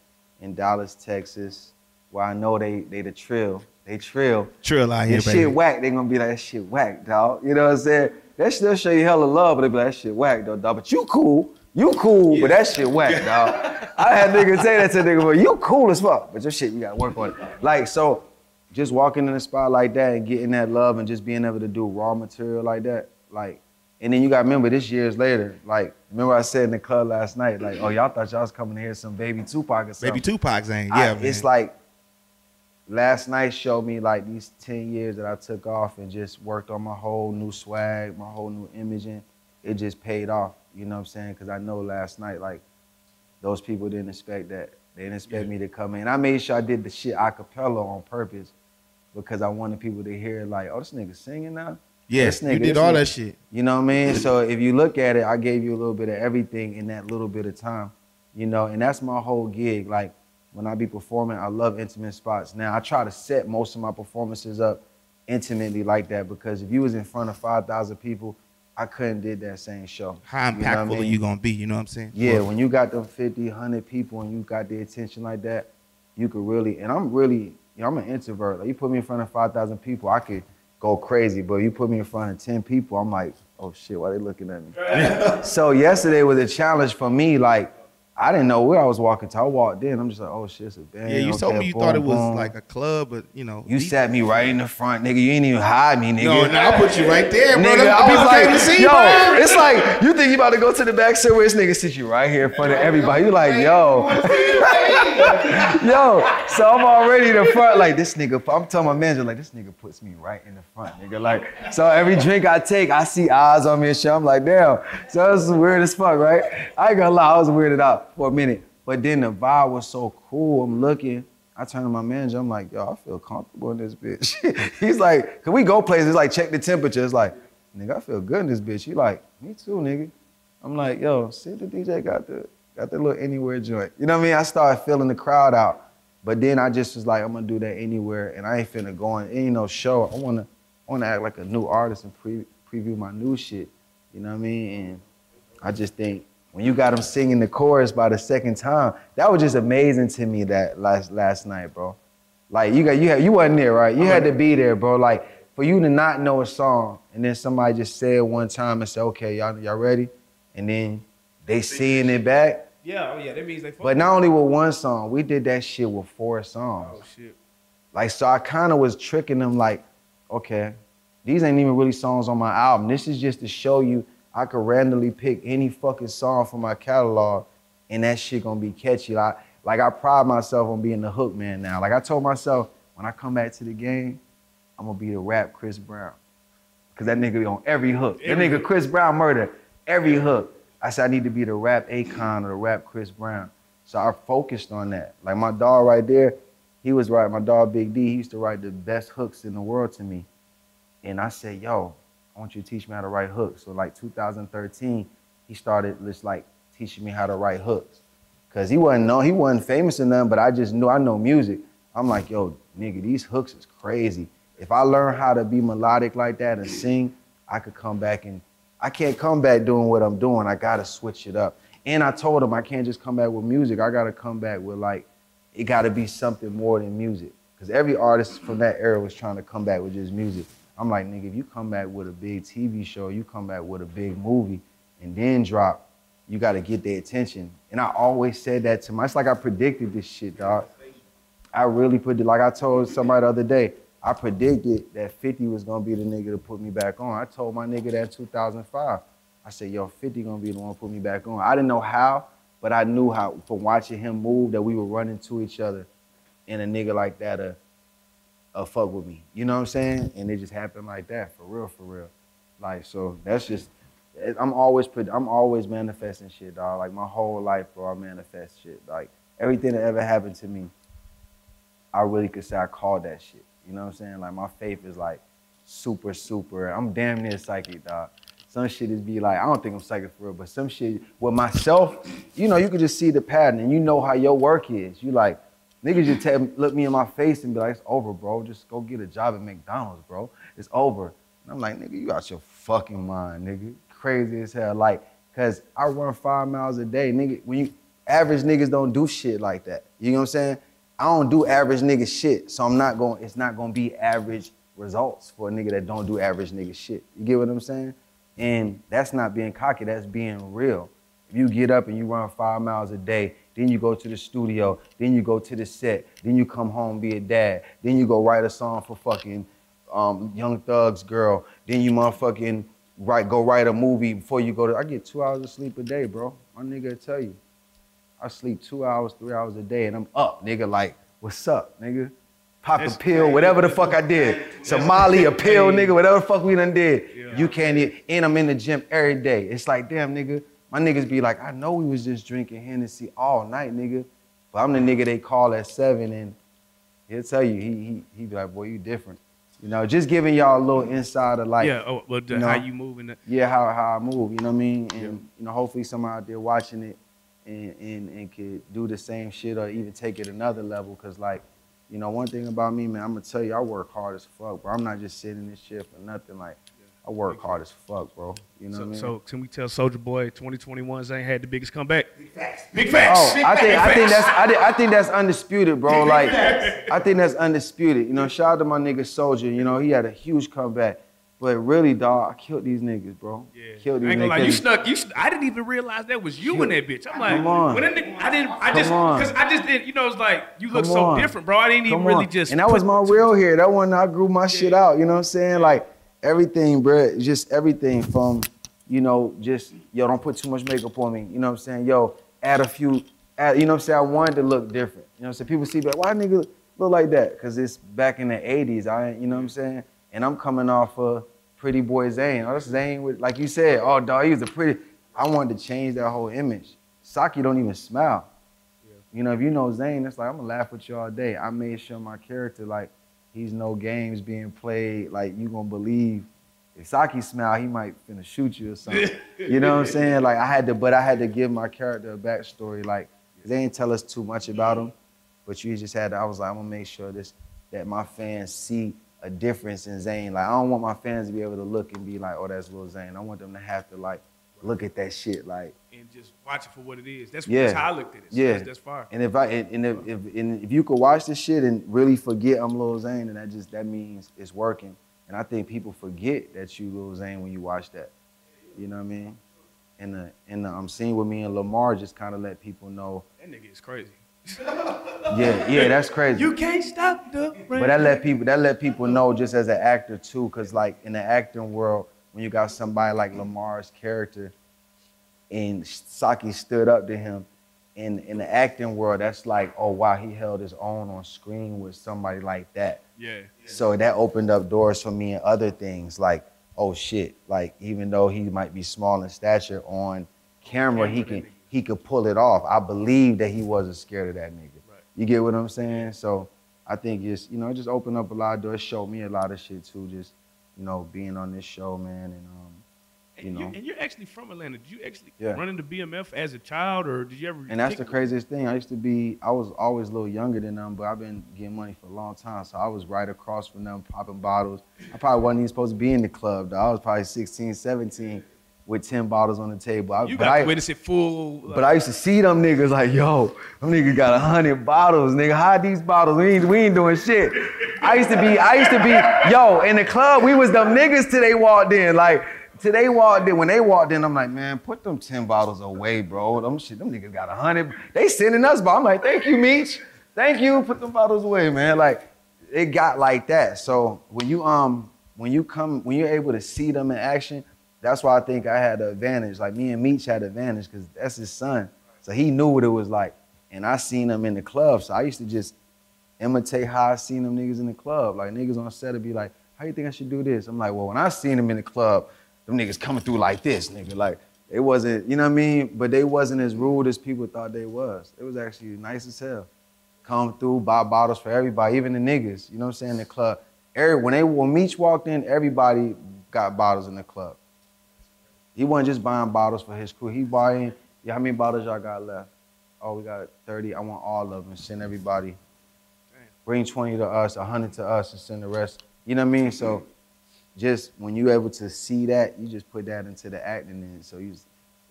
Speaker 2: in Dallas, Texas, where I know they they the trill, they trill.
Speaker 3: Trill out here, baby.
Speaker 2: shit whack, they gonna be like, that shit whack, dog. You know what I'm saying? That still show you hella love, but they be like, that shit whack, though, dog. But you cool. You cool, but that shit whack, dog. I had niggas say that to nigga, but you cool as fuck. But your shit, you gotta work on it. Like, so just walking in a spot like that and getting that love and just being able to do raw material like that, like, and then you gotta remember this years later, like, remember I said in the club last night, like, oh, y'all thought y'all was coming to hear some baby Tupac or something.
Speaker 3: Baby Tupac
Speaker 2: I-
Speaker 3: yeah, man.
Speaker 2: It's like last night showed me like these 10 years that I took off and just worked on my whole new swag, my whole new imaging. It just paid off, you know what I'm saying? Because I know last night, like, those people didn't expect that. They didn't expect me to come in. I made sure I did the shit a cappella on purpose because I wanted people to hear, like, oh, this nigga singing now?
Speaker 3: yes,
Speaker 2: this
Speaker 3: you
Speaker 2: nigga-
Speaker 3: did
Speaker 2: this
Speaker 3: all
Speaker 2: nigga-
Speaker 3: that shit.
Speaker 2: You know what I mean? So if you look at it, I gave you a little bit of everything in that little bit of time. You know, and that's my whole gig. Like when I be performing, I love intimate spots. Now I try to set most of my performances up intimately like that because if you was in front of five thousand people, I couldn't did that same show.
Speaker 3: How
Speaker 2: You know I
Speaker 3: impactful
Speaker 2: mean?
Speaker 3: are you gonna be? You know what I'm saying?
Speaker 2: Yeah, when you got them 50, 100 people and you got the attention like that, you could really, and I'm really, I'm an introvert. Like you put me in front of 5,000 people, I could go crazy. But you put me in front of 10 people, I'm like, oh shit, why they looking at me? so yesterday was a challenge for me. Like, I didn't know where I was walking to. I walked in, I'm just like, oh shit, it's a band.
Speaker 3: yeah, you told me you
Speaker 2: boom,
Speaker 3: thought it was
Speaker 2: boom.
Speaker 3: like a club, but you know,
Speaker 2: You
Speaker 3: these-
Speaker 2: sat me right in the front, nigga. You ain't even hide me, nigga.
Speaker 3: No, no, I put you right there, bro.
Speaker 2: Nigga, I was
Speaker 3: people
Speaker 2: like,
Speaker 3: came to see,
Speaker 2: yo,
Speaker 3: bro.
Speaker 2: it's like you think you about to go to the back somewhere. This nigga sit you right here in front of everybody. You like, yo, yo. So I'm already in the front. Like this nigga. I'm telling my manager, like this nigga puts me right in the front, nigga. Like, so every drink I take, I see eyes on me and shit. I'm like, damn. So this is weird as fuck, right? I ain't gonna lie, I was weirded out for a minute. But then the vibe was so cool. I'm looking. I turn to my manager. I'm like, yo, I feel comfortable in this bitch. He's like, can we go places? Like, check the temperature. It's like, nigga, I feel good in this bitch. He like, me too, nigga. I'm like, yo, see the DJ got the got the little anywhere joint. You know what I mean? I started feeling the crowd out. But then I just was like, I'm gonna do that anywhere, and I ain't finna go on any no show. I wanna I wanna act like a new artist and pre- preview my new shit. You know what I mean? And I just think when you got them singing the chorus by the second time, that was just amazing to me that last last night, bro. Like you got you had you wasn't there, right? You had to be there, bro. Like for you to not know a song and then somebody just say it one time and say, okay, y'all y'all ready? And then they seeing it back.
Speaker 1: Yeah, oh yeah, that means they.
Speaker 2: But not only with one song, we did that shit with four songs.
Speaker 1: Oh shit.
Speaker 2: Like, so I kind of was tricking them, like, okay, these ain't even really songs on my album. This is just to show you I could randomly pick any fucking song from my catalog and that shit gonna be catchy. Like, like I pride myself on being the hook man now. Like I told myself, when I come back to the game, I'm gonna be the rap Chris Brown. Cause that nigga be on every hook. That nigga. Chris Brown murder every hook. I said I need to be the rap Akon or the rap Chris Brown. So I focused on that. Like my dog right there, he was right. My dog Big D, he used to write the best hooks in the world to me. And I said, yo, I want you to teach me how to write hooks. So like 2013, he started just like teaching me how to write hooks. Cause he wasn't know he wasn't famous enough, but I just knew I know music. I'm like, yo, nigga, these hooks is crazy. If I learn how to be melodic like that and sing, I could come back and I can't come back doing what I'm doing. I gotta switch it up. And I told him I can't just come back with music. I gotta come back with like, it gotta be something more than music. Cause every artist from that era was trying to come back with just music. I'm like, nigga, if you come back with a big TV show, you come back with a big movie, and then drop, you gotta get their attention. And I always said that to myself. It's like I predicted this shit, dog. I really put it, like I told somebody the other day, I predicted that 50 was gonna be the nigga to put me back on. I told my nigga that in 2005. I said, yo, 50 gonna be the one to put me back on. I didn't know how, but I knew how from watching him move that we were running to each other and a nigga like that uh, uh fuck with me. You know what I'm saying? And it just happened like that, for real, for real. Like, so that's just I'm always I'm always manifesting shit, dog. Like my whole life, bro, I manifest shit. Like everything that ever happened to me, I really could say I called that shit. You know what I'm saying? Like my faith is like super, super. I'm damn near psychic, dog. Some shit is be like, I don't think I'm psychic for real, but some shit with myself, you know, you can just see the pattern and you know how your work is. You like, niggas just tell, look me in my face and be like, it's over, bro. Just go get a job at McDonald's, bro. It's over. And I'm like, nigga, you out your fucking mind, nigga. Crazy as hell. Like, cause I run five miles a day, nigga. When you average niggas don't do shit like that. You know what I'm saying? I don't do average nigga shit, so I'm not going. It's not going to be average results for a nigga that don't do average nigga shit. You get what I'm saying? And that's not being cocky. That's being real. If you get up and you run five miles a day, then you go to the studio, then you go to the set, then you come home be a dad, then you go write a song for fucking um, Young Thug's girl, then you motherfucking write go write a movie before you go to. I get two hours of sleep a day, bro. My nigga tell you. I sleep two hours, three hours a day, and I'm up, nigga. Like, what's up, nigga? Pop That's a pill, crazy. whatever the fuck I did. Somali, a pill, nigga, whatever the fuck we done did. Yeah. You can't eat. And I'm in the gym every day. It's like, damn, nigga. My niggas be like, I know we was just drinking Hennessy all night, nigga. But I'm the nigga they call at seven, and he'll tell you, he he he be like, boy, you different. You know, just giving y'all a little insight of like,
Speaker 1: yeah, oh, well, you know, how you move in the
Speaker 2: yeah, how how I move. You know what I mean? And yeah. you know, hopefully somebody out there watching it and, and, and could do the same shit or even take it another level. Cause like, you know, one thing about me, man, I'm gonna tell you, I work hard as fuck, bro. I'm not just sitting in this shit for nothing. Like, I work hard as fuck, bro. You know
Speaker 1: so,
Speaker 2: what I mean?
Speaker 1: So can we tell Soulja Boy 2021 Zane had the biggest comeback?
Speaker 4: Big facts. Big facts.
Speaker 2: Oh,
Speaker 4: Big
Speaker 2: I think
Speaker 4: facts.
Speaker 2: I think that's I, I think that's undisputed, bro. Like I think that's undisputed. You know, shout out to my nigga Soldier. You know, he had a huge comeback. But really, dog, I killed these niggas, bro.
Speaker 1: Yeah.
Speaker 2: Killed these
Speaker 1: I ain't
Speaker 2: niggas.
Speaker 1: lie, you snuck. You, I didn't even realize that was you in that bitch. I'm like,
Speaker 2: Come on.
Speaker 1: nigga, I didn't. I just,
Speaker 2: on.
Speaker 1: cause I just didn't. You know, it's like you look
Speaker 2: Come
Speaker 1: so
Speaker 2: on.
Speaker 1: different, bro. I didn't even
Speaker 2: Come
Speaker 1: really
Speaker 2: on.
Speaker 1: just.
Speaker 2: And that was my real hair. That one I grew my shit out. You know what I'm saying? Like everything, bro. Just everything from, you know, just yo, don't put too much makeup on me. You know what I'm saying? Yo, add a few. Add, you know what I'm saying? I wanted to look different. You know what I'm saying? People see like, why nigga look like that? Cause it's back in the '80s. I, you know what I'm saying? And I'm coming off of Pretty Boy Zane. Oh, that's Zane with, like you said. Oh, dog, he was a pretty. I wanted to change that whole image. Saki don't even smile. You know, if you know Zane, it's like I'm gonna laugh with you all day. I made sure my character, like, he's no games being played. Like you gonna believe. If Saki smile, he might finna shoot you or something. you know what I'm saying? Like I had to, but I had to give my character a backstory. Like they didn't tell us too much about him, but you just had to. I was like, I'm gonna make sure this that my fans see a difference in Zane. Like I don't want my fans to be able to look and be like, oh, that's Lil Zane. I want them to have to like look at that shit like.
Speaker 1: and just watch it for what it is. That's,
Speaker 2: Yeah.
Speaker 1: that's how I looked at it. So
Speaker 2: Yeah.
Speaker 1: that's, that's fire.
Speaker 2: And if I and, and if, if and if you could watch this shit and really forget I'm Lil Zane, then that just that means it's working. And I think people forget that you Lil Zane when you watch that. You know what I mean? And the and the, I'm seeing with me and Lamar just kind of let people know.
Speaker 1: That nigga is crazy.
Speaker 2: Yeah, yeah, that's crazy.
Speaker 1: You can't stop the rain.
Speaker 2: But that let people that let people know just as an actor too, cause like in the acting world, when you got somebody like Lamar's character, and Saki stood up to him, in in the acting world, that's like, oh wow, he held his own on screen with somebody like that.
Speaker 1: Yeah.
Speaker 2: So that opened up doors for me and other things like, oh shit, like even though he might be small in stature on camera, he can he could pull it off. I believe that he wasn't scared of that nigga.
Speaker 1: Right.
Speaker 2: You get what I'm saying? So I think it's you know it just opened up a lot of doors, showed me a lot of shit too. Just you know being on this show, man, and um,
Speaker 1: And,
Speaker 2: you
Speaker 1: you
Speaker 2: know.
Speaker 1: and you're actually from Atlanta. Did you actually
Speaker 2: Yeah.
Speaker 1: run into BMF as a child, or did you ever?
Speaker 2: And that's the craziest thing. I used to be, I was always a little younger than them, but I've been getting money for a long time. So I was right across from them popping bottles. I probably wasn't even supposed to be in the club, though. I was probably 16, 17 with 10 bottles on the table. I,
Speaker 1: You got
Speaker 2: I,
Speaker 1: to witness it full.
Speaker 2: but I used to see them niggas like, yo, them niggas got a hundred bottles, nigga. Hide these bottles. We ain't, we ain't doing shit. I used to be, I used to be, yo, in the club, we was them niggas till they walked in. Like, till they walked in, when they walked in, I'm like, man, put them 10 bottles away, bro. Them shit, them niggas got a hundred. They sending us, but I'm like, thank you, Meech. Thank you. Put them bottles away, man. Like, it got like that. So when you um when you come when you're able to see them in action, that's why I think I had the advantage. Like me and Meech had advantage because that's his son. So he knew what it was like. And I seen him in the club. So I used to just imitate how I seen them niggas in the club. Like niggas on set would be like, how you think I should do this? I'm like, well, when I seen them in the club, them niggas coming through like this, nigga. Like it wasn't, you know what I mean? But they wasn't as rude as people thought they was. It was actually nice as hell come through, buy bottles for everybody, even the niggas. You know what I'm saying? The club. Every, when they when Meech walked in, everybody got bottles in the club. He wasn't just buying bottles for his crew. He buying, yeah, how many bottles y'all got left? Oh, we got 30. I want all of them. Send everybody. Bring 20 to us, 100 to us, and send the rest. You know what I mean? So just when you able to see that, you just put that into the acting then. So you,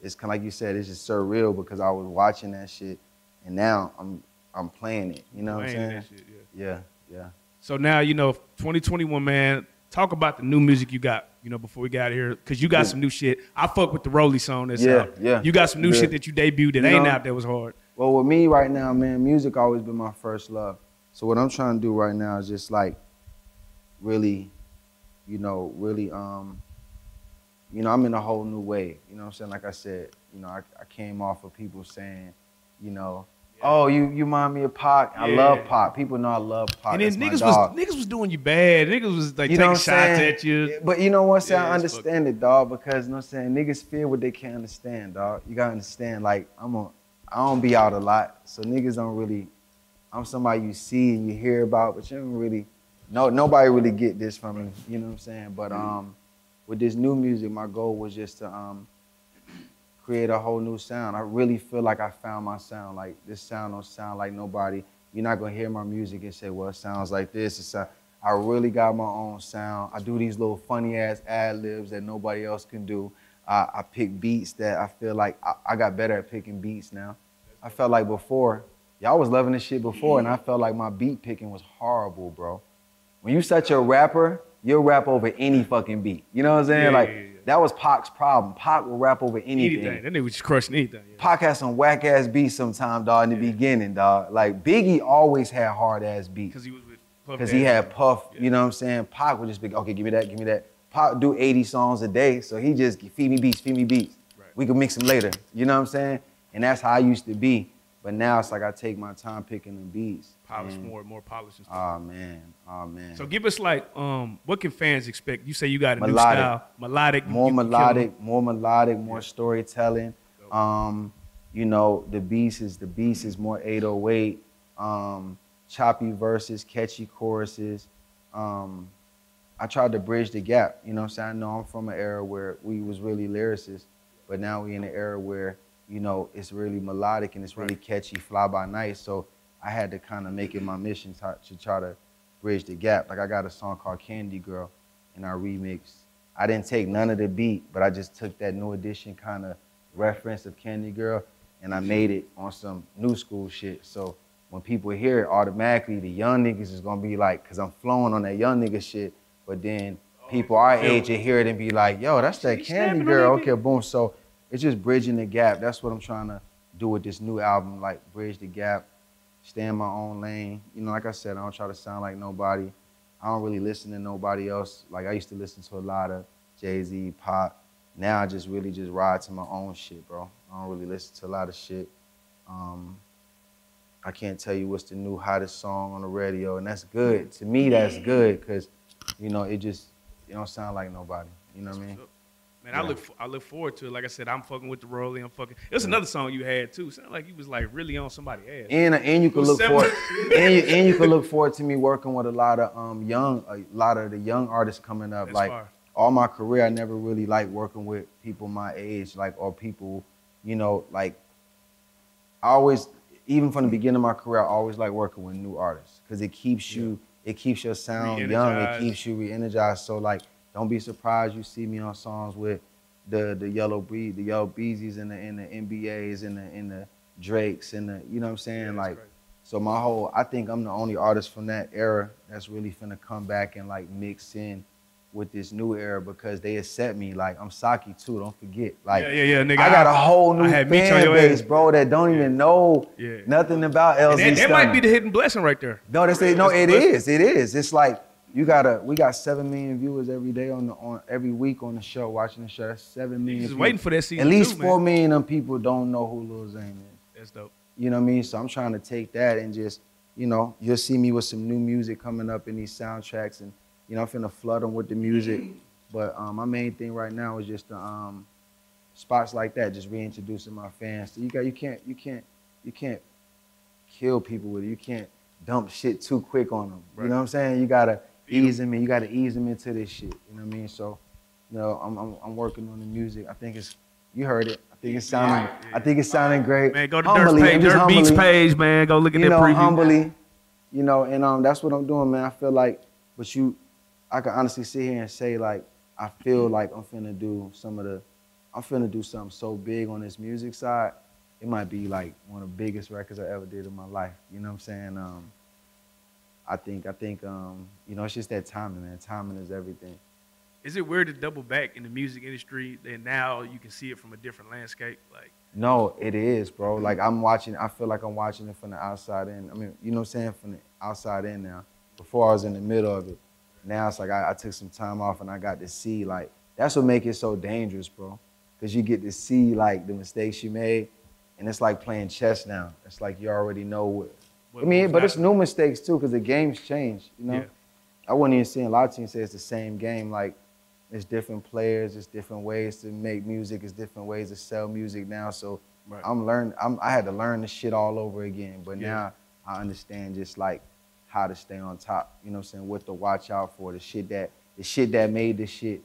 Speaker 2: it's kind of like you said, it's just surreal because I was watching that shit, and now I'm I'm playing it. You know what I'm saying?
Speaker 1: shit, yeah.
Speaker 2: Yeah, yeah.
Speaker 1: So now you know 2021, man. Talk about the new music you got. You know before we got here, because you got
Speaker 2: Yeah.
Speaker 1: some new shit. I fuck with the Rolly song that's
Speaker 2: Yeah,
Speaker 1: out.
Speaker 2: yeah.
Speaker 1: You got some new
Speaker 2: Yeah.
Speaker 1: shit that you debuted that
Speaker 2: You
Speaker 1: ain't
Speaker 2: know-
Speaker 1: out that was hard.
Speaker 2: Well, with me right now, man, music always been my first love. So what I'm trying to do right now is just like really, you know, really um you know, I'm in a whole new way. You know what I'm saying? Like I said, you know, I, I came off of people saying, you know, oh, you you remind me of Pac. I
Speaker 1: Yeah.
Speaker 2: love Pac. People know I love Pac.
Speaker 1: and
Speaker 2: That's
Speaker 1: then
Speaker 2: my
Speaker 1: niggas
Speaker 2: dog.
Speaker 1: was niggas was doing you bad. Niggas was like taking shots
Speaker 2: I'm saying?
Speaker 1: at you.
Speaker 2: But you know what? Say
Speaker 1: Yeah,
Speaker 2: I
Speaker 1: it's
Speaker 2: understand it, dog, because you know what I'm saying niggas feel what they can't understand, dog. You gotta understand, like I'm a I don't be out a lot, so niggas don't really I'm somebody you see and you hear about, but you don't really no nobody really get this from me, you know what I'm saying? But um with this new music, my goal was just to um create a whole new sound. I really feel like I found my sound. Like this sound don't sound like nobody. You're not gonna hear my music and say, well, it sounds like this. It's a, I really got my own sound. I do these little funny ass ad libs that nobody else can do. I, I pick beats that I feel like I, I got better at picking beats now. I felt like before, y'all was loving this shit before, and I felt like my beat picking was horrible, bro. When you such a rapper, you'll rap over any fucking beat. You know what I'm saying?
Speaker 1: Yeah,
Speaker 2: like
Speaker 1: yeah, yeah.
Speaker 2: That was Pac's problem. Pac will rap over anything.
Speaker 1: Anything. That nigga was just crushing anything. Yeah.
Speaker 2: Pac had some whack ass beats sometime, dog, in the beginning, dog. Like Biggie always had hard ass beats.
Speaker 1: Because he was with Puff
Speaker 2: Because he had Puff,
Speaker 1: Yeah.
Speaker 2: you know what I'm saying? Pac would just be, okay, give me that, give me that. Pac do 80 songs a day, so he just feed me beats, feed me beats.
Speaker 1: Right.
Speaker 2: We could mix them later. You know what I'm saying? And that's how I used to be. But now it's like I take my time picking the beats.
Speaker 1: Polish
Speaker 2: And-
Speaker 1: more, more polished and stuff.
Speaker 2: Oh man, man.
Speaker 1: so give us like, um, what can fans expect? You say you got a new style, melodic,
Speaker 2: more melodic, more melodic, more storytelling. Um, you know, the beats is the beats is more 808, um, choppy verses, catchy choruses. Um, I tried to bridge the gap. You know what I'm saying? I know I'm from an era where we was really lyricists, but now we in an era where, you know, it's really melodic and it's really catchy, fly by night. So I had to kind of make it my mission to, to try to bridge the gap. Like I got a song called Candy Girl and I remixed. I didn't take none of the beat, but I just took that New Edition kind of reference of Candy Girl and I made it on some new school shit. So when people hear it, automatically the young niggas is gonna be like, cause I'm flowing on that young nigga shit, but then people our
Speaker 1: feel
Speaker 2: age will hear it and be like, yo, that's that Candy Girl. Okay, boom. So it's just bridging the gap. That's what I'm trying to do with this new album, like bridge the gap, stay in my own lane. You know, like I said, I don't try to sound like nobody. I don't really listen to nobody else. Like I used to listen to a lot of Jay Z, Pop. Now I just really just ride to my own shit, bro. I don't really listen to a lot of shit. Um, I can't tell you what's the new hottest song on the radio, and that's good. To me, that's good because, you know, it just it don't sound like nobody. You know what I mean?
Speaker 1: Man, I look I look forward to it. Like I said, I'm fucking with the rolling. I'm fucking. There's another song you had too. Sounded like you was like really on somebody's ass.
Speaker 2: And and you can look forward and you, and you can look forward to me working with a lot of um young a lot of the young artists coming up.
Speaker 1: That's
Speaker 2: like
Speaker 1: fire.
Speaker 2: all my career, I never really liked working with people my age, like or people, you know, like I always, even from the beginning of my career, I always like working with new artists because it keeps you, it keeps your sound young, it keeps you re-energized. So like, don't be surprised you see me on songs with the the yellow Bree, the yellow Beezies and the and the NBAs and the and the Drakes and the, you know what I'm saying?
Speaker 1: Yeah,
Speaker 2: like, so my whole, I think I'm the only artist from that era that's really finna come back and like mix in with this new era because they accept me. Like I'm Saki too. Don't forget. Like
Speaker 1: yeah, yeah, yeah, nigga.
Speaker 2: I got a whole new
Speaker 1: I had Meech on
Speaker 2: fan base, bro, that don't even know
Speaker 1: Yeah.
Speaker 2: nothing about LZ.
Speaker 1: And that, that might be the hidden blessing right there.
Speaker 2: No, they say no.
Speaker 1: That's
Speaker 2: It
Speaker 1: the blessing.
Speaker 2: is. It is. It's like you gotta. We got seven million viewers every day on the on every week on the show, watching the show. That's seven million.
Speaker 1: Just
Speaker 2: people.
Speaker 1: waiting for that season.
Speaker 2: At least
Speaker 1: two,
Speaker 2: four million of people don't know who Lil Zane is.
Speaker 1: That's dope.
Speaker 2: You know what I mean? So I'm trying to take that and just, you know, you'll see me with some new music coming up in these soundtracks, and you know, I'm finna flood them with the music. But um, my main thing right now is just the um, spots like that, just reintroducing my fans. So you got, you can't, you can't, you can't kill people with it. You can't dump shit too quick on them. You know what I'm saying? You gotta. Ease them in. You gotta ease them into this shit. You know what I mean? So, you know, I'm, I'm, I'm working on the music. I think it's, you heard it. I think it's sounding, I think it's sounding great.
Speaker 1: Man, go to
Speaker 2: Humbly,
Speaker 1: Dirt's page,
Speaker 2: I'm just
Speaker 1: Dirt Beats page, man. Go look at
Speaker 2: you
Speaker 1: that
Speaker 2: know,
Speaker 1: preview.
Speaker 2: humbly, you know, and um, that's what I'm doing, man. I feel like, but you, I can honestly sit here and say like, I feel like I'm finna do some of the, I'm finna do something so big on this music side. It might be like one of the biggest records I ever did in my life. You know what I'm saying? Um, I think, I think, um, you know, it's just that timing, man. Timing is everything.
Speaker 1: Is it weird to double back in the music industry and now you can see it from a different landscape? Like,
Speaker 2: No, it is, bro. Like I'm watching, I feel like I'm watching it from the outside in. I mean, you know what I'm saying? From the outside in now. Before I was in the middle of it. Now it's like I, I took some time off and I got to see like that's what make it so dangerous, bro. Cause you get to see like the mistakes you made, and it's like playing chess now. It's like you already know what.
Speaker 1: What
Speaker 2: I mean, but it's new mistakes too, cause the game's changed. You know,
Speaker 1: Yeah.
Speaker 2: I wouldn't even see a lot of teams say it's the same game. Like it's different players, it's different ways to make music, it's different ways to sell music now. So
Speaker 1: Right.
Speaker 2: I'm learning. I'm, I had to learn the shit all over again. But
Speaker 1: Yeah.
Speaker 2: now I understand just like how to stay on top. You know what I'm saying? What to watch out for. The shit that the shit that made this shit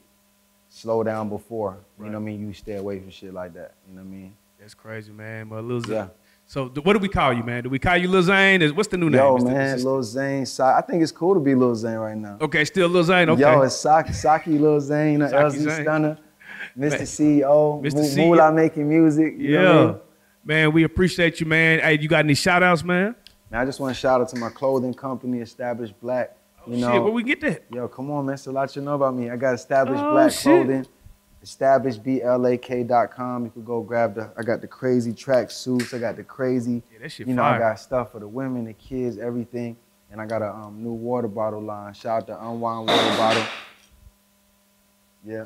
Speaker 2: slow down before. You
Speaker 1: Right.
Speaker 2: know what I mean? You stay away from shit like that. You know what I mean?
Speaker 1: That's crazy, man. But Lil Zane.
Speaker 2: Yeah.
Speaker 1: So what do we call you, man? Do we call you Lil Zane? Is- What's the new name?
Speaker 2: Yo,
Speaker 1: Is the-
Speaker 2: man, Lil Zane. Sa- I think it's cool to be Lil Zane right now.
Speaker 1: Okay, still Lil Zane. Okay.
Speaker 2: Yo, it's Saki, Saki Lil Zane,
Speaker 1: Saki
Speaker 2: LZ
Speaker 1: Zane.
Speaker 2: Stunner, Mr. CEO,
Speaker 1: Mr. CEO.
Speaker 2: Moolah making music. You
Speaker 1: yeah.
Speaker 2: know what I mean?
Speaker 1: Man, we appreciate you, man. Hey, you got any shout outs, man?
Speaker 2: Man, I just want to shout out to my clothing company, Established Black. You oh, know,
Speaker 1: Oh, Shit, where we get that?
Speaker 2: Yo, come on, man. So a lot you know about me. I got established
Speaker 1: Oh,
Speaker 2: black
Speaker 1: shit.
Speaker 2: clothing. Establishedblak.com. You can go grab the. I got the crazy track suits. I got the crazy.
Speaker 1: Yeah, that shit
Speaker 2: You know, I got stuff for the women, the kids, everything. And I got a um, new water bottle line. Shout out to Unwind Water Bottle. Yeah.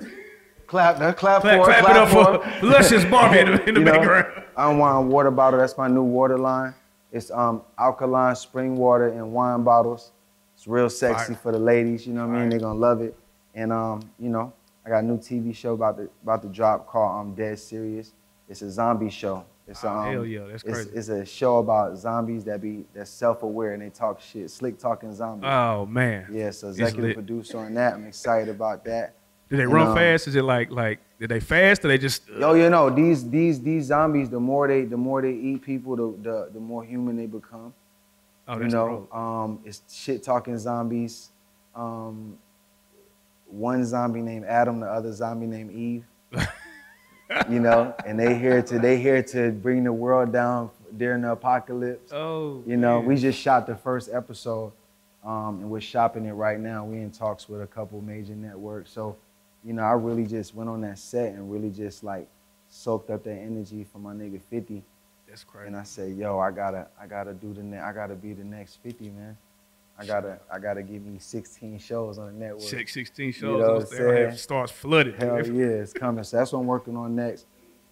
Speaker 2: Clap, uh, clap,
Speaker 1: Clap,
Speaker 2: for it.
Speaker 1: clap it up
Speaker 2: for
Speaker 1: for Luscious Barbie in the, in the background.
Speaker 2: Unwind water bottle. That's my new water line. It's um alkaline spring water in wine bottles. It's real sexy
Speaker 1: Fire.
Speaker 2: for the ladies. You know what I mean?
Speaker 1: Fire.
Speaker 2: They're gonna love it. And um, you know, I got a new TV show about to about to drop called um Dead Serious. It's a zombie show. It's
Speaker 1: Oh,
Speaker 2: um,
Speaker 1: hell yeah, that's
Speaker 2: it's,
Speaker 1: crazy.
Speaker 2: it's a show about zombies that be that's self-aware and they talk shit, slick talking zombies.
Speaker 1: Oh man.
Speaker 2: yeah, so executive producer on that. I'm excited about that.
Speaker 1: Do they
Speaker 2: And,
Speaker 1: run
Speaker 2: um,
Speaker 1: fast? Is it like like did they fast or they just
Speaker 2: Yo, you know these these these zombies. The more they the more they eat people, the the, the more human they become.
Speaker 1: oh
Speaker 2: you know, um, it's shit talking zombies. Um, one zombie named Adam, the other zombie named Eve. you know, and they here to they here to bring the world down during the apocalypse.
Speaker 1: Oh
Speaker 2: You know,
Speaker 1: man.
Speaker 2: we just shot the first episode, um, and we're shopping it right now. We in talks with a couple major networks. So, you know, I really just went on that set and really just like soaked up that energy from my nigga 50.
Speaker 1: that's crazy.
Speaker 2: And I said, yo, I gotta, I gotta do the, ne- I gotta be the next 50, man. I gotta, I gotta give me 16 shows on the network.
Speaker 1: Six, 16
Speaker 2: You
Speaker 1: shows
Speaker 2: know what I'm
Speaker 1: starts flooded.
Speaker 2: Hell yeah, it's coming. So that's what I'm working on next.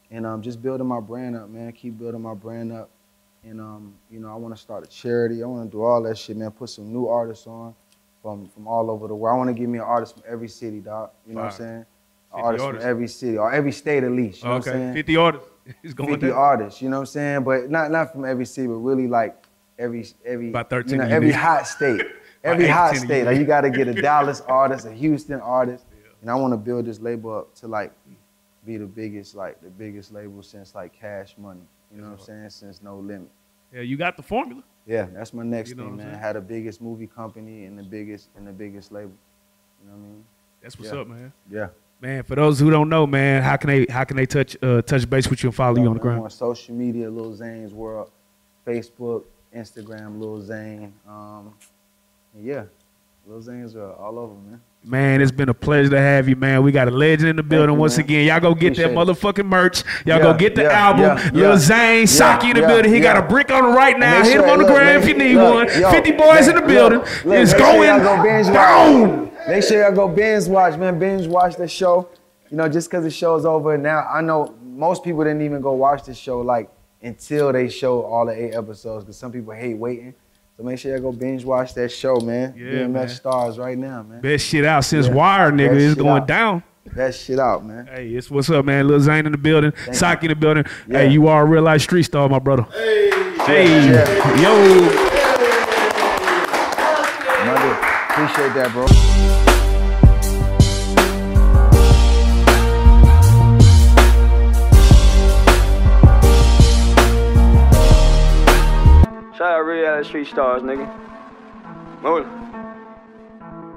Speaker 2: And um, just building my brand up, man. Keep building my brand up. And um, you know, I want to start a charity. I want to do all that shit, man. Put some new artists on from from all over the world. I want to give me an artist from every city, dog. You know what I'm saying? artists,
Speaker 1: artists.
Speaker 2: from every city or every state at least. You know what I'm
Speaker 1: okay,
Speaker 2: saying?
Speaker 1: 50 artists. It's going
Speaker 2: 50
Speaker 1: down.
Speaker 2: artists, you know what I'm saying? But not not from every city, but really like every every
Speaker 1: About 13
Speaker 2: you know, every hot state. Every hot
Speaker 1: 10 of
Speaker 2: state. Like you gotta get a Dallas artist, a Houston artist. And I wanna build this label up to like be the biggest, like the biggest label since like Cash Money. You know what I'm saying? Since No Limit.
Speaker 1: Yeah, you got the formula.
Speaker 2: Yeah, that's my next
Speaker 1: You know
Speaker 2: thing, man.
Speaker 1: saying?
Speaker 2: Had the biggest movie company and the biggest and the biggest label. You know what I mean?
Speaker 1: That's what's
Speaker 2: Yeah.
Speaker 1: up, man.
Speaker 2: Yeah.
Speaker 1: Man, for those who don't know, man, how can they how can they touch uh, touch base with you and follow you on the ground?
Speaker 2: On social media, Lil Zane's World, Facebook, Instagram, Lil Zane. Um, yeah, Lil Zane's World, all over, man.
Speaker 1: Man, it's been a pleasure to have you, man. We got a legend in the building
Speaker 2: you,
Speaker 1: once
Speaker 2: man.
Speaker 1: again. Y'all go get that
Speaker 2: Appreciate it.
Speaker 1: motherfucking merch. Y'all
Speaker 2: Yeah,
Speaker 1: go get the
Speaker 2: yeah,
Speaker 1: album.
Speaker 2: yeah,
Speaker 1: Lil. Zane,
Speaker 2: Yeah,
Speaker 1: Saki in the building. He got a brick on him right now.
Speaker 2: Make
Speaker 1: Hit him
Speaker 2: sure-
Speaker 1: on the
Speaker 2: look,
Speaker 1: gram
Speaker 2: make-
Speaker 1: if you need
Speaker 2: look,
Speaker 1: one.
Speaker 2: yo,
Speaker 1: 50 boys in the building.
Speaker 2: look,
Speaker 1: it's
Speaker 2: sure
Speaker 1: going
Speaker 2: binge
Speaker 1: down.
Speaker 2: Make sure y'all go binge watch, man. Binge watch the show. You know, just because the show's over now, I know most people didn't even go watch the show like until they show all the eight episodes because some people hate waiting. So make sure y'all go binge watch that show, man.
Speaker 1: Yeah,
Speaker 2: BMF
Speaker 1: man.
Speaker 2: stars right now, man.
Speaker 1: Best shit out since
Speaker 2: Yeah.
Speaker 1: Wire, nigga.
Speaker 2: Best
Speaker 1: It's going
Speaker 2: out.
Speaker 1: down.
Speaker 2: That shit out, man.
Speaker 1: Hey, it's what's up, man. Lil Zane in the building.
Speaker 2: Thank
Speaker 1: Saki in the building.
Speaker 2: Yeah.
Speaker 1: Hey, you are a real life street star, my brother. Hey.
Speaker 2: Yeah.
Speaker 1: Yo.
Speaker 2: Mother, appreciate that, bro.
Speaker 4: Out Street Stars, nigga. Move.